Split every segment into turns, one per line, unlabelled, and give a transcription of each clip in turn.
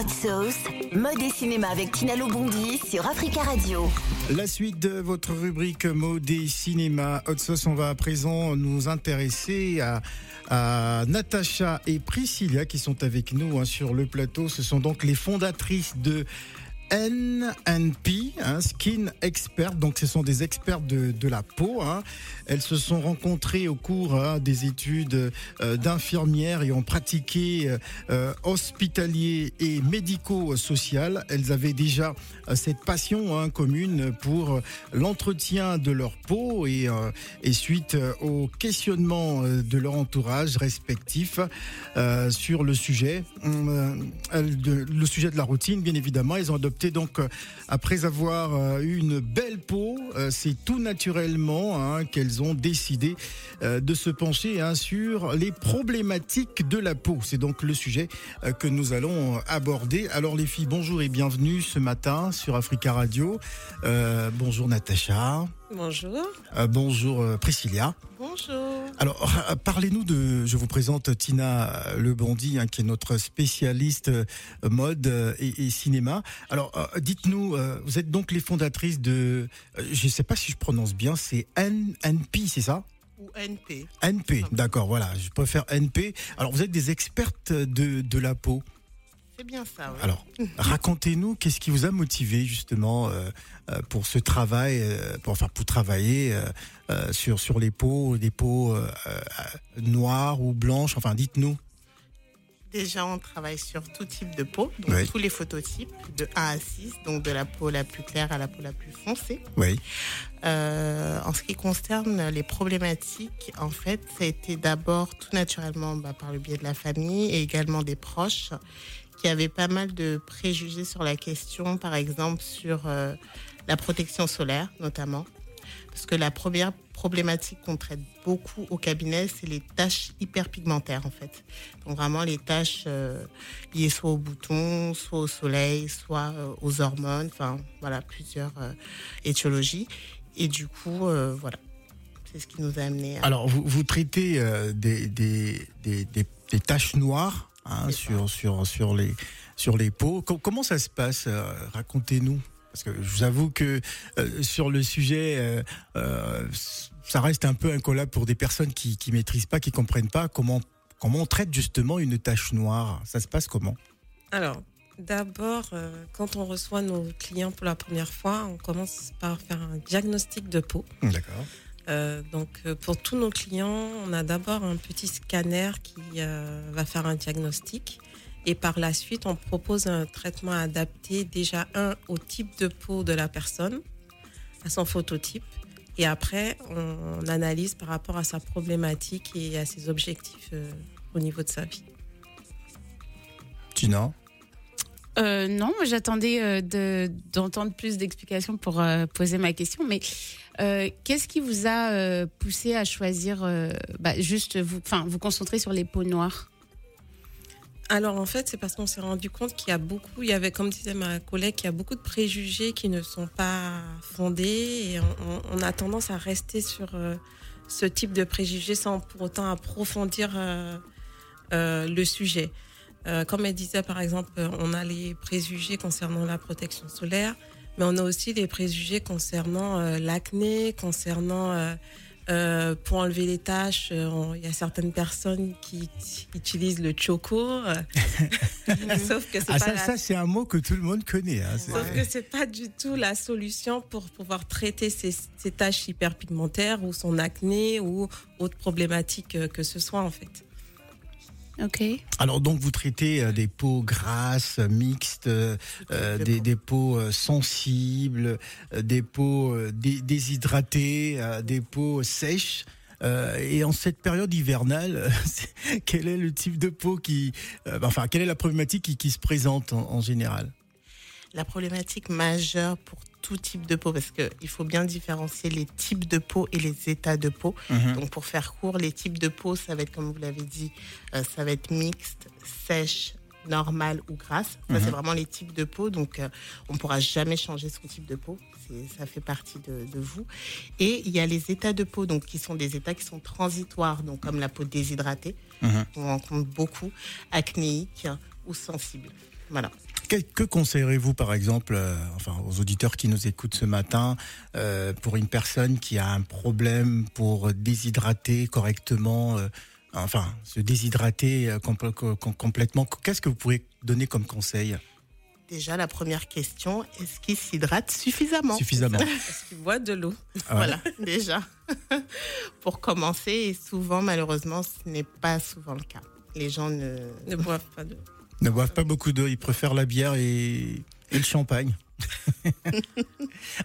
Hot Sauce, mode et cinéma avec Tina Lobondi sur Africa Radio.
La suite de votre rubrique mode et cinéma Hot Sauce, on va à présent nous intéresser à, à Natacha et Priscilla qui sont avec nous hein, sur le plateau. Ce sont donc les fondatrices de NNP, hein, Skin Expert. Donc, ce sont des experts de, la peau. Hein. Elles se sont rencontrées au cours hein, des études euh, d'infirmières et ont pratiqué euh, hospitalier et médico-social. Elles avaient déjà euh, cette passion hein, commune pour l'entretien de leur peau et, euh, suite au questionnement de leur entourage respectif euh, sur le sujet, euh, de, le sujet de la routine, bien évidemment, ils ont adopté donc euh, après avoir euh, eu une belle peau, euh, c'est tout naturellement hein, qu'elles ont décidé de se pencher hein, sur les problématiques de la peau. C'est donc le sujet que nous allons aborder. Alors les filles, bonjour et bienvenue ce matin sur Africa Radio. Bonjour Natacha.
Bonjour.
Euh, bonjour euh, Priscilla.
Bonjour.
Alors, euh, parlez-nous de. Je vous présente Tina Lebondi, hein, qui est notre spécialiste mode et, et cinéma. Alors, euh, dites-nous, euh, vous êtes donc les fondatrices de. je ne sais pas si je prononce bien, c'est NNP, c'est ça?
Ou NP.
NP, d'accord, voilà, je préfère NP. Alors, vous êtes des expertes de, de la peau. Alors, racontez-nous qu'est-ce qui vous a motivé justement euh, euh, pour ce travail, euh, pour enfin pour travailler sur les peaux, des peaux noires ou blanches. Enfin, dites-nous.
Déjà, on travaille sur tout type de peau, donc
Oui.
tous les phototypes, de 1 à 6, donc de la peau la plus claire à la peau la plus foncée.
Oui.
Euh, en ce qui concerne les problématiques, en fait, ça a été d'abord tout naturellement bah, par le biais de la famille et également des proches qui avaient pas mal de préjugés sur la question, par exemple sur euh, la protection solaire notamment. Parce que la première problématique qu'on traite beaucoup au cabinet, c'est les taches hyperpigmentaires en fait. Donc vraiment les taches euh, liées soit aux boutons, soit au soleil, soit euh, aux hormones, enfin voilà plusieurs euh, étiologies. Et du coup, euh, voilà, c'est ce qui nous a amené à...
Alors, vous, vous traitez des, des, des, des, taches noires hein,
ça.
sur, sur, sur, les, sur les peaux. Co- comment ça se passe Racontez-nous. Parce que je vous avoue que euh, sur le sujet, euh, euh, ça reste un peu incollable pour des personnes qui qui maîtrisent pas, qui comprennent pas comment comment on traite justement une tache noire. Ça se passe comment?
Alors, d'abord, euh, quand on reçoit nos clients pour la première fois, on commence par faire un diagnostic de peau.
D'accord.
Euh, donc, euh, pour tous nos clients, on a d'abord un petit scanner qui va faire un diagnostic. Et par la suite, on propose un traitement adapté déjà, un, au type de peau de la personne, à son phototype. Et après, on, on analyse par rapport à sa problématique et à ses objectifs euh, au niveau de sa vie.
Tina
Euh, non, moi j'attendais euh, de- d'entendre plus d'explications pour euh, poser ma question. Mais euh, qu'est-ce qui vous a euh, poussé à choisir euh, bah, juste vous, enfin vous concentrer sur les peaux noires?
Alors en fait, c'est parce qu'on s'est rendu compte qu'il y a beaucoup, il y avait, comme disait ma collègue, il y a beaucoup de préjugés qui ne sont pas fondés et on, a tendance à rester sur euh, ce type de préjugés sans pour autant approfondir euh, euh, le sujet. Comme elle disait par exemple, on a les préjugés concernant la protection solaire, mais on a aussi des préjugés concernant l'acné, concernant euh, pour enlever les taches, euh, il y a certaines personnes qui utilisent le choco, euh, sauf que c'est
Ah ça,
la-
ça c'est un mot que tout le monde connaît. hein.
Sauf que c'est pas du tout la solution pour pouvoir traiter ces, ces taches hyperpigmentaires ou son acné ou autre problématique que ce soit en fait.
Alors donc vous traitez euh, des peaux grasses, mixtes, euh, euh,
de
des, des peaux euh, sensibles, euh, des peaux euh, dé- déshydratées, euh, des peaux sèches. Euh, et en cette période hivernale, quel est le type de peau qui, euh, enfin, quelle est la problématique qui, qui se présente en, en général?
La problématique majeure pour tout type de peau, parce qu'il faut bien différencier les types de peau et les états de peau. Donc pour faire court, les types de peau, ça va être, comme vous l'avez dit, euh, ça va être mixte, sèche, normale ou grasse. Ça, c'est vraiment les types de peau. Donc euh, on pourra jamais changer son type de peau. Ça fait partie de, de vous. Et il y a les états de peau, donc qui sont des états qui sont transitoires, donc comme la peau déshydratée,
Mhm.
on rencontre beaucoup, acnéique ou sensible. Voilà.
Que, que conseillerez-vous, par exemple, euh, enfin, aux auditeurs qui nous écoutent ce matin, euh, pour une personne qui a un problème pour déshydrater correctement, euh, enfin, se déshydrater compl- co- com- complètement Qu'est-ce que vous pourrez donner comme conseil?
Déjà, la première question, est-ce qu'il s'hydrate suffisamment?
Suffisamment.
Est-ce qu'il boit de l'eau?
Ah ouais.
Voilà, déjà. Pour commencer, et souvent, malheureusement, ce n'est pas souvent le cas. Les gens ne...
Ne boivent pas d'eau.
Ne boivent pas beaucoup d'eau, ils préfèrent la bière et, et le champagne.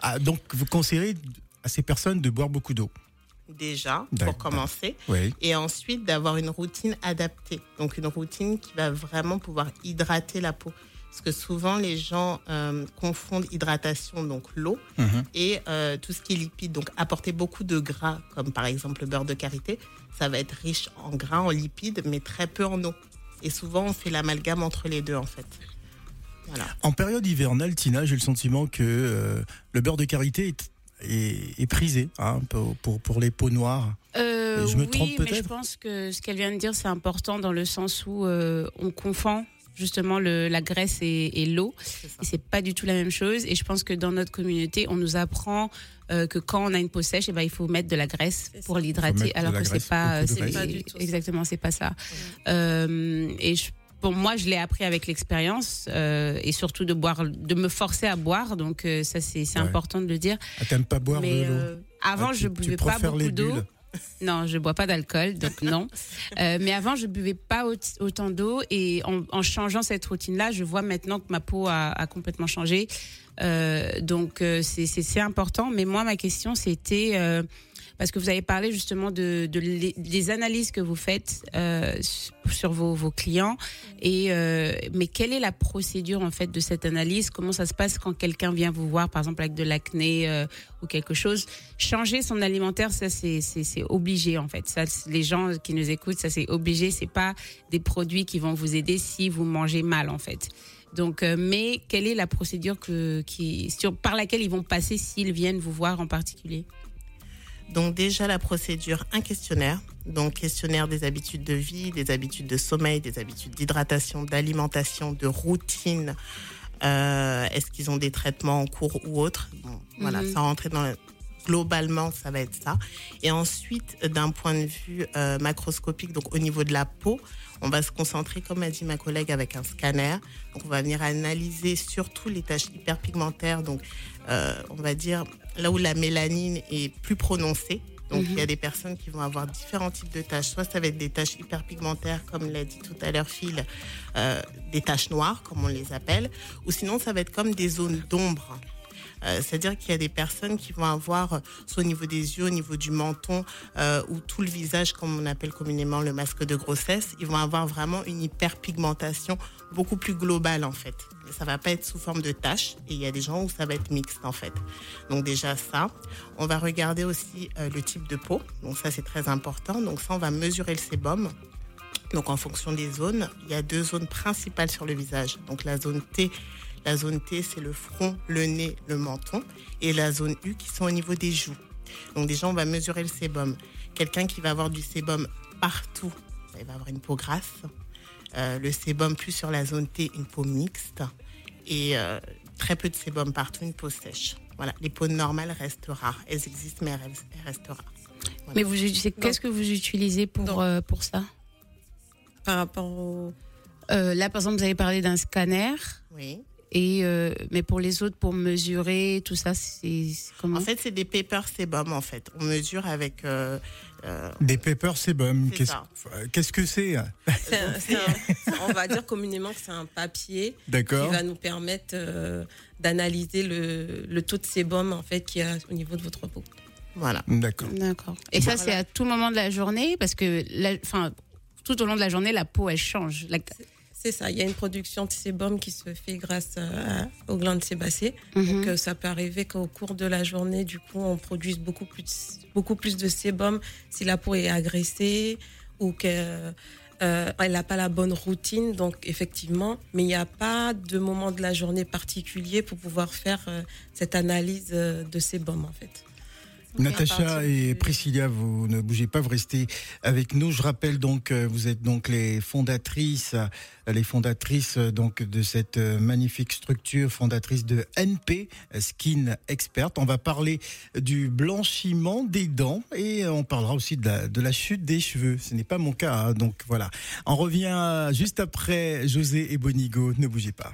ah, donc, vous conseillerez à ces personnes de boire beaucoup d'eau?
Déjà, pour commencer.
Oui.
Et ensuite, d'avoir une routine adaptée. Donc, une routine qui va vraiment pouvoir hydrater la peau. Parce que souvent, les gens euh, confondent hydratation, donc l'eau,
Mhm.
et euh, tout ce qui est lipide. Donc, apporter beaucoup de gras, comme par exemple le beurre de karité, ça va être riche en gras, en lipides, mais très peu en eau. Et souvent, on fait l'amalgame entre les deux, en fait. Voilà.
En période hivernale, Tina, j'ai le sentiment que euh, le beurre de karité est, est- est prisé hein, pour, pour, pour les peaux noires.
Euh,
Je me
oui,
trompe
mais
peut-être
je pense que ce qu'elle vient de dire, c'est important dans le sens où euh, on confond justement le, la graisse et, et l'eau.
C'est.
Et pas du tout la même chose. Et je pense que dans notre communauté, on nous apprend euh, que quand on a une peau sèche, eh ben, il faut mettre de la graisse pour l'hydrater, alors que c'est pas.
Pas du tout ça.
exactement, c'est pas ça. Euh, et je, bon, moi, je l'ai appris avec l'expérience euh, et surtout de boire, de me forcer à boire. Donc euh, ça, c'est
Ouais.
important de le dire.
Ah, T'aimes pas boire
Mais
de l'eau?
euh, avant,
Ah, tu-
je buvais pas beaucoup d'eau. Non, je bois pas d'alcool, donc non. Euh, mais avant, je buvais pas au- autant d'eau et en, changeant cette routine-là, je vois maintenant que ma peau a, complètement changé. Euh, donc euh, c'est- important. Mais moi, ma question, c'était parce que vous avez parlé justement de, des analyses que vous faites euh, sur vos, vos clients. Et euh, mais quelle est la procédure en fait de cette analyse? Comment ça se passe quand quelqu'un vient vous voir, par exemple avec de l'acné euh, ou quelque chose? Changer son alimentaire, ça c'est obligé en fait. Ça, les gens qui nous écoutent, ça c'est obligé. C'est pas des produits qui vont vous aider si vous mangez mal en fait. Donc, mais quelle est la procédure que, qui, sur, par laquelle ils vont passer s'ils viennent vous voir en particulier?
Donc déjà la procédure, un questionnaire. Donc questionnaire des habitudes de vie, des habitudes de sommeil, des habitudes d'hydratation, d'alimentation, de routine. Euh, Est-ce qu'ils ont des traitements en cours ou autres? Bon, Voilà,
Mhm.
sans rentrer dans le- globalement, ça va être ça. Et ensuite, d'un point de vue euh, macroscopique, donc au niveau de la peau, on va se concentrer, comme a dit ma collègue, avec un scanner. Donc on va venir analyser surtout les taches hyperpigmentaires, donc euh, on va dire là où la mélanine est plus prononcée. Donc il y a des personnes qui vont avoir différents types de taches. Soit ça va être des taches hyperpigmentaires, comme l'a dit tout à l'heure Phil, euh, des taches noires, comme on les appelle, ou sinon ça va être comme des zones d'ombre. Euh, C'est-à-dire qu'il y a des personnes qui vont avoir, euh, soit au niveau des yeux, au niveau du menton, euh, ou tout le visage, comme on appelle communément le masque de grossesse, ils vont avoir vraiment une hyperpigmentation beaucoup plus globale en fait. Ça va pas être sous forme de taches, et il y a des gens où ça va être mixte en fait. Donc déjà ça, on va regarder aussi le type de peau. Donc ça c'est très important. Donc ça on va mesurer le sébum. Donc en fonction des zones, il y a deux zones principales sur le visage. Donc la zone T, la zone T c'est le front, le nez, le menton, et la zone U qui sont au niveau des joues. Donc déjà on va mesurer le sébum. Quelqu'un qui va avoir du sébum partout, il va avoir une peau grasse. Euh, le sébum plus sur la zone T, une peau mixte, et euh, très peu de sébum partout, une peau sèche. Voilà, les peaux normales restent rares. Elles existent, mais elles, elles restent rares.
Mais vous, qu'est-ce que vous utilisez pour, euh, pour ça?
Par rapport au.
Euh, Là, par exemple, vous avez parlé d'un scanner.
Oui.
Et euh, mais pour les autres, pour mesurer tout ça, c'est comment?
En fait, c'est des paper sébum, en fait. On mesure avec... euh, euh,
Des pepper sebum.
C'est
Qu'est-ce qu'est-ce que c'est hein?
On va dire communément que c'est un papier qui
D'accord
va nous permettre euh, d'analyser le, le taux de sébum en fait qu'il y a au niveau de votre peau.
voilà.
D'accord.
D'accord. Et ça,
Voilà.
c'est à tout moment de la journée? Parce que, la- enfin, tout au long de la journée, la peau elle change. La-
C'est ça, il y a une production de sébum qui se fait grâce à- aux glandes sébacées.
Mhm.
Donc euh, ça peut arriver qu'au cours de la journée, du coup, on produise beaucoup plus, beaucoup plus de sébum si la peau est agressée ou qu'elle n'a pas la bonne routine. Donc effectivement, mais il n'y a pas de moment de la journée particulier pour pouvoir faire euh, cette analyse euh, de sébum en fait.
Natacha et Priscilla, vous ne bougez pas, vous restez avec nous. Je rappelle donc, euh, vous êtes donc les fondatrices, euh, les fondatrices euh, donc de cette magnifique structure, fondatrice de NP Skin Expert. On va parler du blanchiment des dents et on parlera aussi de la, de la chute des cheveux. Ce n'est pas mon cas, hein, donc voilà. On revient juste après José et Bonigo. Ne bougez pas.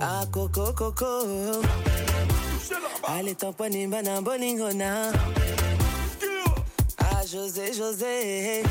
Ah, coco, coco. Allez, tamponner, banane, bolingona. Ah, José, José.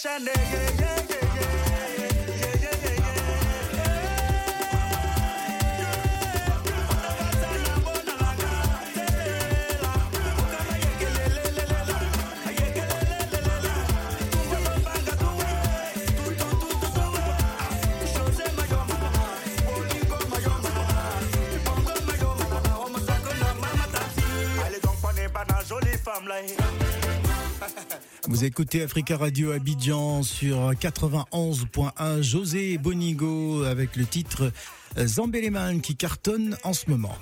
Shande, yeah, yeah.
Vous écoutez Africa Radio Abidjan sur 91.1 José Bonigo avec le titre Zambeleman qui cartonne en ce moment.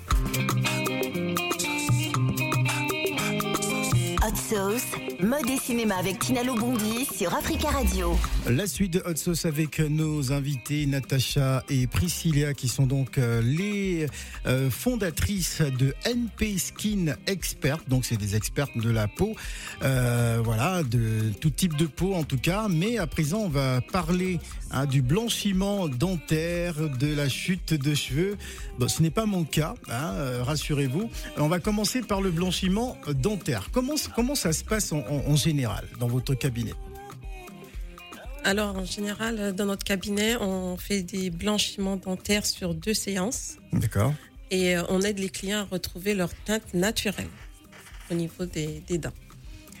Mode et cinéma avec Tina Bondi sur Africa Radio.
La suite de Hot Sauce avec nos invités Natacha et Priscilla qui sont donc euh, les euh, fondatrices de NP Skin Expert. Donc c'est des expertes de la peau, euh, voilà, de tout type de peau en tout cas. Mais à présent on va parler hein, du blanchiment dentaire, de la chute de cheveux. Bon, ce n'est pas mon cas, hein, rassurez-vous. On va commencer par le blanchiment dentaire. Comment, comment ça se passe en général dans votre cabinet
alors, en général, dans notre cabinet, on fait des blanchiments dentaires sur deux séances.
D'accord.
Et euh, on aide les clients à retrouver leur teinte naturelle au niveau des, des dents.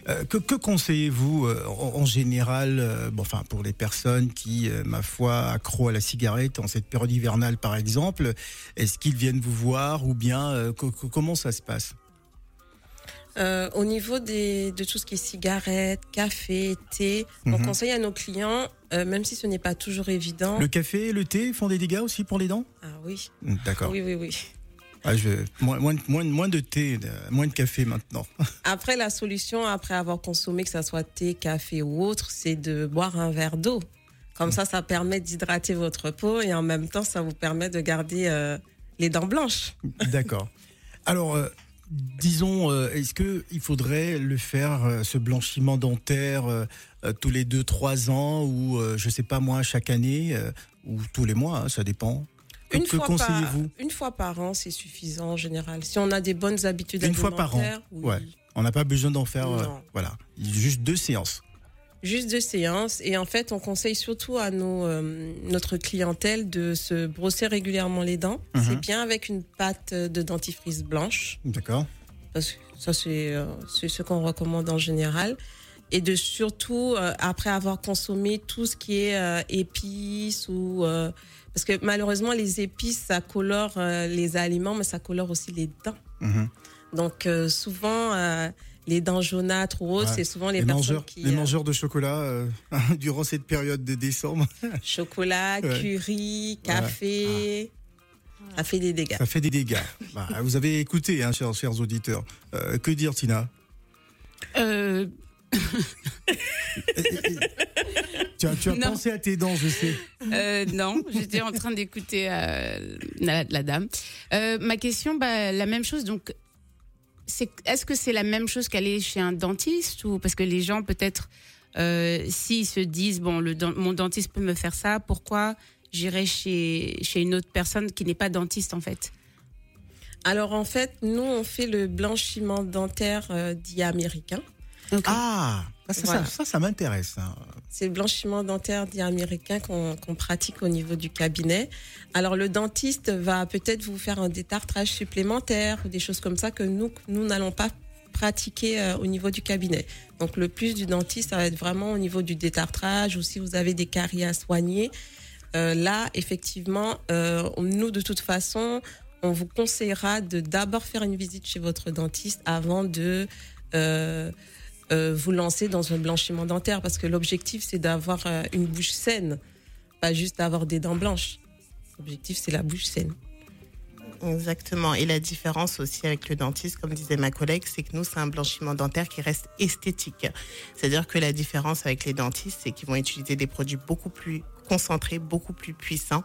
Euh, que, que conseillez-vous euh, en, en général, euh, bon, enfin pour les personnes qui, ma foi, accro à la cigarette en cette période hivernale par exemple, est-ce qu'ils viennent vous voir ou bien co- co- comment ça se passe?
Euh, au niveau des, de tout ce qui est cigarettes, café, thé, on
Mhm.
conseille à nos clients, euh, même si ce n'est pas toujours évident.
Le café et le thé font des dégâts aussi pour les dents?
Ah oui,
D'accord.
oui, oui, oui.
Ah, je, moins, moins, de- moins, moins de thé, euh, moins de café maintenant.
Après, la solution, après avoir consommé, que ce soit thé, café ou autre, c'est de boire un verre d'eau. Comme ça, ça permet d'hydrater votre peau et en même temps, ça vous permet de garder euh, les dents blanches.
D'accord. Alors, disons, euh, est-ce que il faudrait le faire, euh, ce blanchiment dentaire, euh, tous les deux, trois ans ou, je sais pas moi, chaque année ou tous les mois, hein, ça dépend.
Une
que
fois, par,
conseillez-vous?
une fois par an, c'est suffisant en général. Si on a des bonnes habitudes
Une fois par an,
alimentaires, oui.
ouais. On n'a pas besoin d'en faire, euh, voilà, juste deux séances.
Juste deux séances. Et en fait, on conseille surtout à nos, euh, notre clientèle de se brosser régulièrement les dents.
Mhm.
C'est bien avec une pâte de dentifrice blanche.
D'accord.
Parce que ça, c'est euh, c'est ce qu'on recommande en général. Et de surtout, euh, après avoir consommé tout ce qui est épices ou... parce que malheureusement, les épices, ça colore les aliments, mais ça colore aussi les dents.
Mhm.
Donc souvent, les dents jaunâtres ou autres,
Ouais.
c'est souvent les,
Les,
personnes
mangeurs,
qui...
les
euh,
mangeurs de chocolat euh, durant cette période de décembre,
Chocolat,
Ouais.
curry, café. Ça fait des dégâts.
ça fait des dégâts. Bah, vous avez écouté, hein, chers, chers auditeurs. Euh, que dire, Tina?
Euh,
Tu as, tu as
Non.
pensé à tes dents, je sais.
Euh, non, j'étais en train d'écouter euh, la, la dame. Euh, ma question, bah, la même chose. Donc, c'est, est-ce que c'est la même chose qu'aller chez un dentiste ou parce que les gens peut-être, euh, s'ils se disent bon, le mon dentiste peut me faire ça, pourquoi j'irai chez chez une autre personne qui n'est pas dentiste en fait?
Alors en fait, nous, on fait le blanchiment dentaire euh, dit américain.
Ah, ça, ça,
Voilà.
ça, ça m'intéresse. hein.
C'est le blanchiment dentaire dit américain qu'on pratique au niveau du cabinet. Alors le dentiste va peut-être vous faire un détartrage supplémentaire ou des choses comme ça que nous, nous n'allons pas pratiquer euh, au niveau du cabinet. Donc le plus du dentiste, ça va être vraiment au niveau du détartrage ou si vous avez des caries à soigner. Euh, là, effectivement, euh, nous, de toute façon, on vous conseillera de d'abord faire une visite chez votre dentiste avant de euh, euh, vous lancer dans un blanchiment dentaire parce que l'objectif, c'est d'avoir euh, une bouche saine, pas juste d'avoir des dents blanches. L'objectif, c'est la bouche saine.
Exactement. Et la différence aussi avec le dentiste, comme disait ma collègue, c'est que nous, c'est un blanchiment dentaire qui reste esthétique. C'est-à-dire que la différence avec les dentistes, c'est qu'ils vont utiliser des produits beaucoup plus concentrés, beaucoup plus puissants,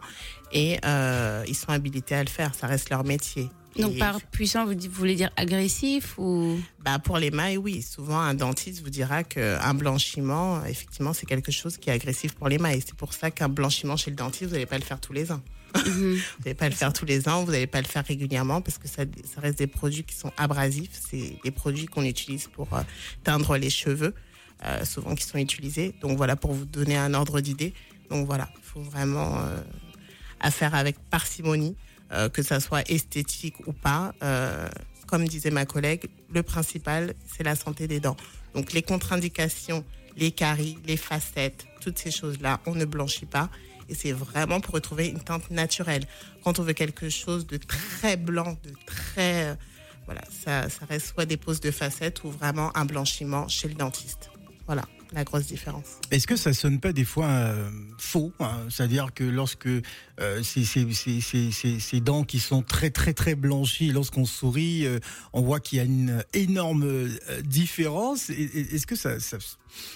et euh, ils sont habilités à le faire. Ça reste leur métier.
Donc
Et-
par puissant, vous, voulez dire agressif ou?
Bah, pour les mailles, oui. Souvent, un dentiste vous dira qu'un blanchiment, effectivement, c'est quelque chose qui est agressif pour les mailles. C'est pour ça qu'un blanchiment chez le dentiste, vous n'allez pas le faire tous les ans.
Mhm.
Vous n'allez pas le faire tous les ans, vous n'allez pas le faire régulièrement parce que ça, ça reste des produits qui sont abrasifs. C'est des produits qu'on utilise pour euh, teindre les cheveux, euh, souvent qui sont utilisés. Donc voilà, pour vous donner un ordre d'idée. Donc voilà, il faut vraiment euh, à faire avec parcimonie, euh, que ça soit esthétique ou pas. Euh, comme disait ma collègue, le principal, c'est la santé des dents. Donc les contre-indications, les caries, les facettes, toutes ces choses-là, on ne blanchit pas. Et c'est vraiment pour retrouver une teinte naturelle. Quand on veut quelque chose de très blanc, de très... euh, Voilà, ça, ça reste soit des poses de facettes ou vraiment un blanchiment chez le dentiste. Voilà, la grosse différence.
Est-ce que ça sonne pas des fois euh, faux hein? C'est-à-dire que lorsque euh, ces, dents qui sont très très très blanchies, lorsqu'on sourit, euh, on voit qu'il y a une énorme différence. Est-ce que ça, ça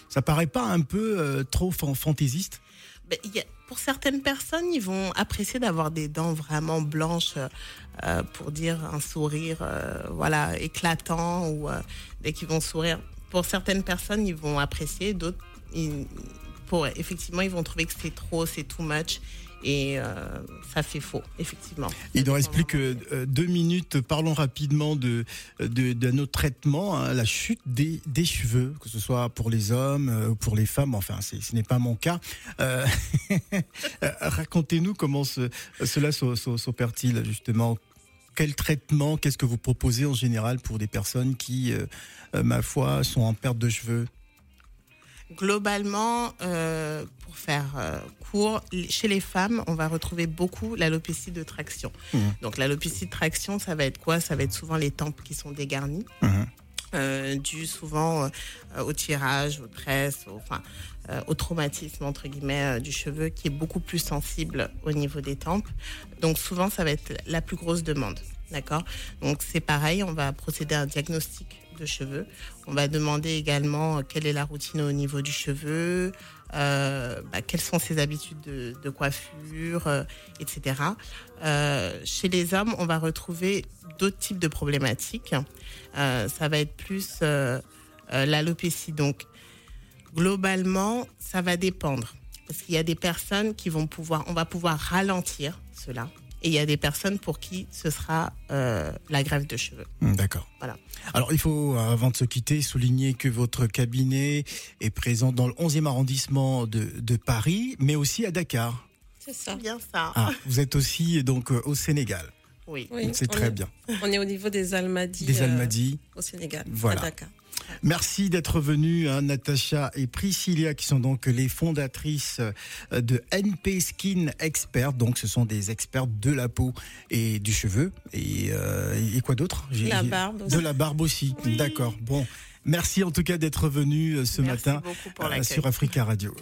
ça paraît pas un peu trop fan- fantaisiste?
Ben, il y a- pour certaines personnes, ils vont apprécier d'avoir des dents vraiment blanches euh, pour dire un sourire euh, voilà éclatant ou euh, dès qu'ils vont sourire. Pour certaines personnes, ils vont apprécier, d'autres, pour effectivement, ils vont trouver que c'est trop, c'est too much et euh, ça fait faux, effectivement.
Il ne reste plus que euh, deux minutes. Parlons rapidement de, de, de notre traitement, hein, la chute des, des cheveux, que ce soit pour les hommes euh, ou pour les femmes. Enfin, ce n'est pas mon cas. Euh, Racontez-nous comment ce- cela s'o- s'o- s'opère-t-il justement. Quel traitement, qu'est-ce que vous proposez en général pour des personnes qui, euh, euh, ma foi, sont en perte de cheveux?
Globalement, euh, pour faire court, chez les femmes, on va retrouver beaucoup l'alopécie de traction.
Mhm.
Donc l'alopécie de traction, ça va être quoi? Ça va être souvent les tempes qui sont dégarnies,
Mhm.
Euh, dû souvent euh, au tirage, aux tresses, au, enfin, euh, au traumatisme entre guillemets euh, du cheveu qui est beaucoup plus sensible au niveau des tempes. Donc souvent, ça va être la plus grosse demande. D'accord? Donc c'est pareil, on va procéder à un diagnostic de cheveux. On va demander également quelle est la routine au niveau du cheveu, euh, bah, quelles sont ses habitudes de, coiffure, euh, etc. Euh, chez les hommes, on va retrouver d'autres types de problématiques. Ça va être plus l'alopécie. Donc, globalement, ça va dépendre. Parce qu'il y a des personnes qui vont pouvoir, on va pouvoir ralentir cela. Et il y a des personnes pour qui ce sera euh, la grève de cheveux.
Hmm, D'accord.
Voilà.
Alors, il faut, euh, avant de se quitter, souligner que votre cabinet est présent dans le 11e arrondissement de, de Paris, mais aussi à Dakar.
C'est ça.
Bien ça.
Ah, vous êtes aussi donc euh, au Sénégal.
Oui.
Oui,
Donc, c'est très
est-
bien.
On est au niveau des Almadies.
Des
euh,
Almadies.
au Sénégal,
Voilà.
à Dakar.
Merci d'être venus, hein, Natacha et Priscilla, qui sont donc les fondatrices euh, de NP Skin Expert. Donc, ce sont des experts de la peau et du cheveu. Et, euh, et quoi d'autre?
La barbe aussi.
De la barbe aussi. D'accord. Bon. Merci en tout cas d'être venus euh, ce
Merci
matin sur Africa Radio.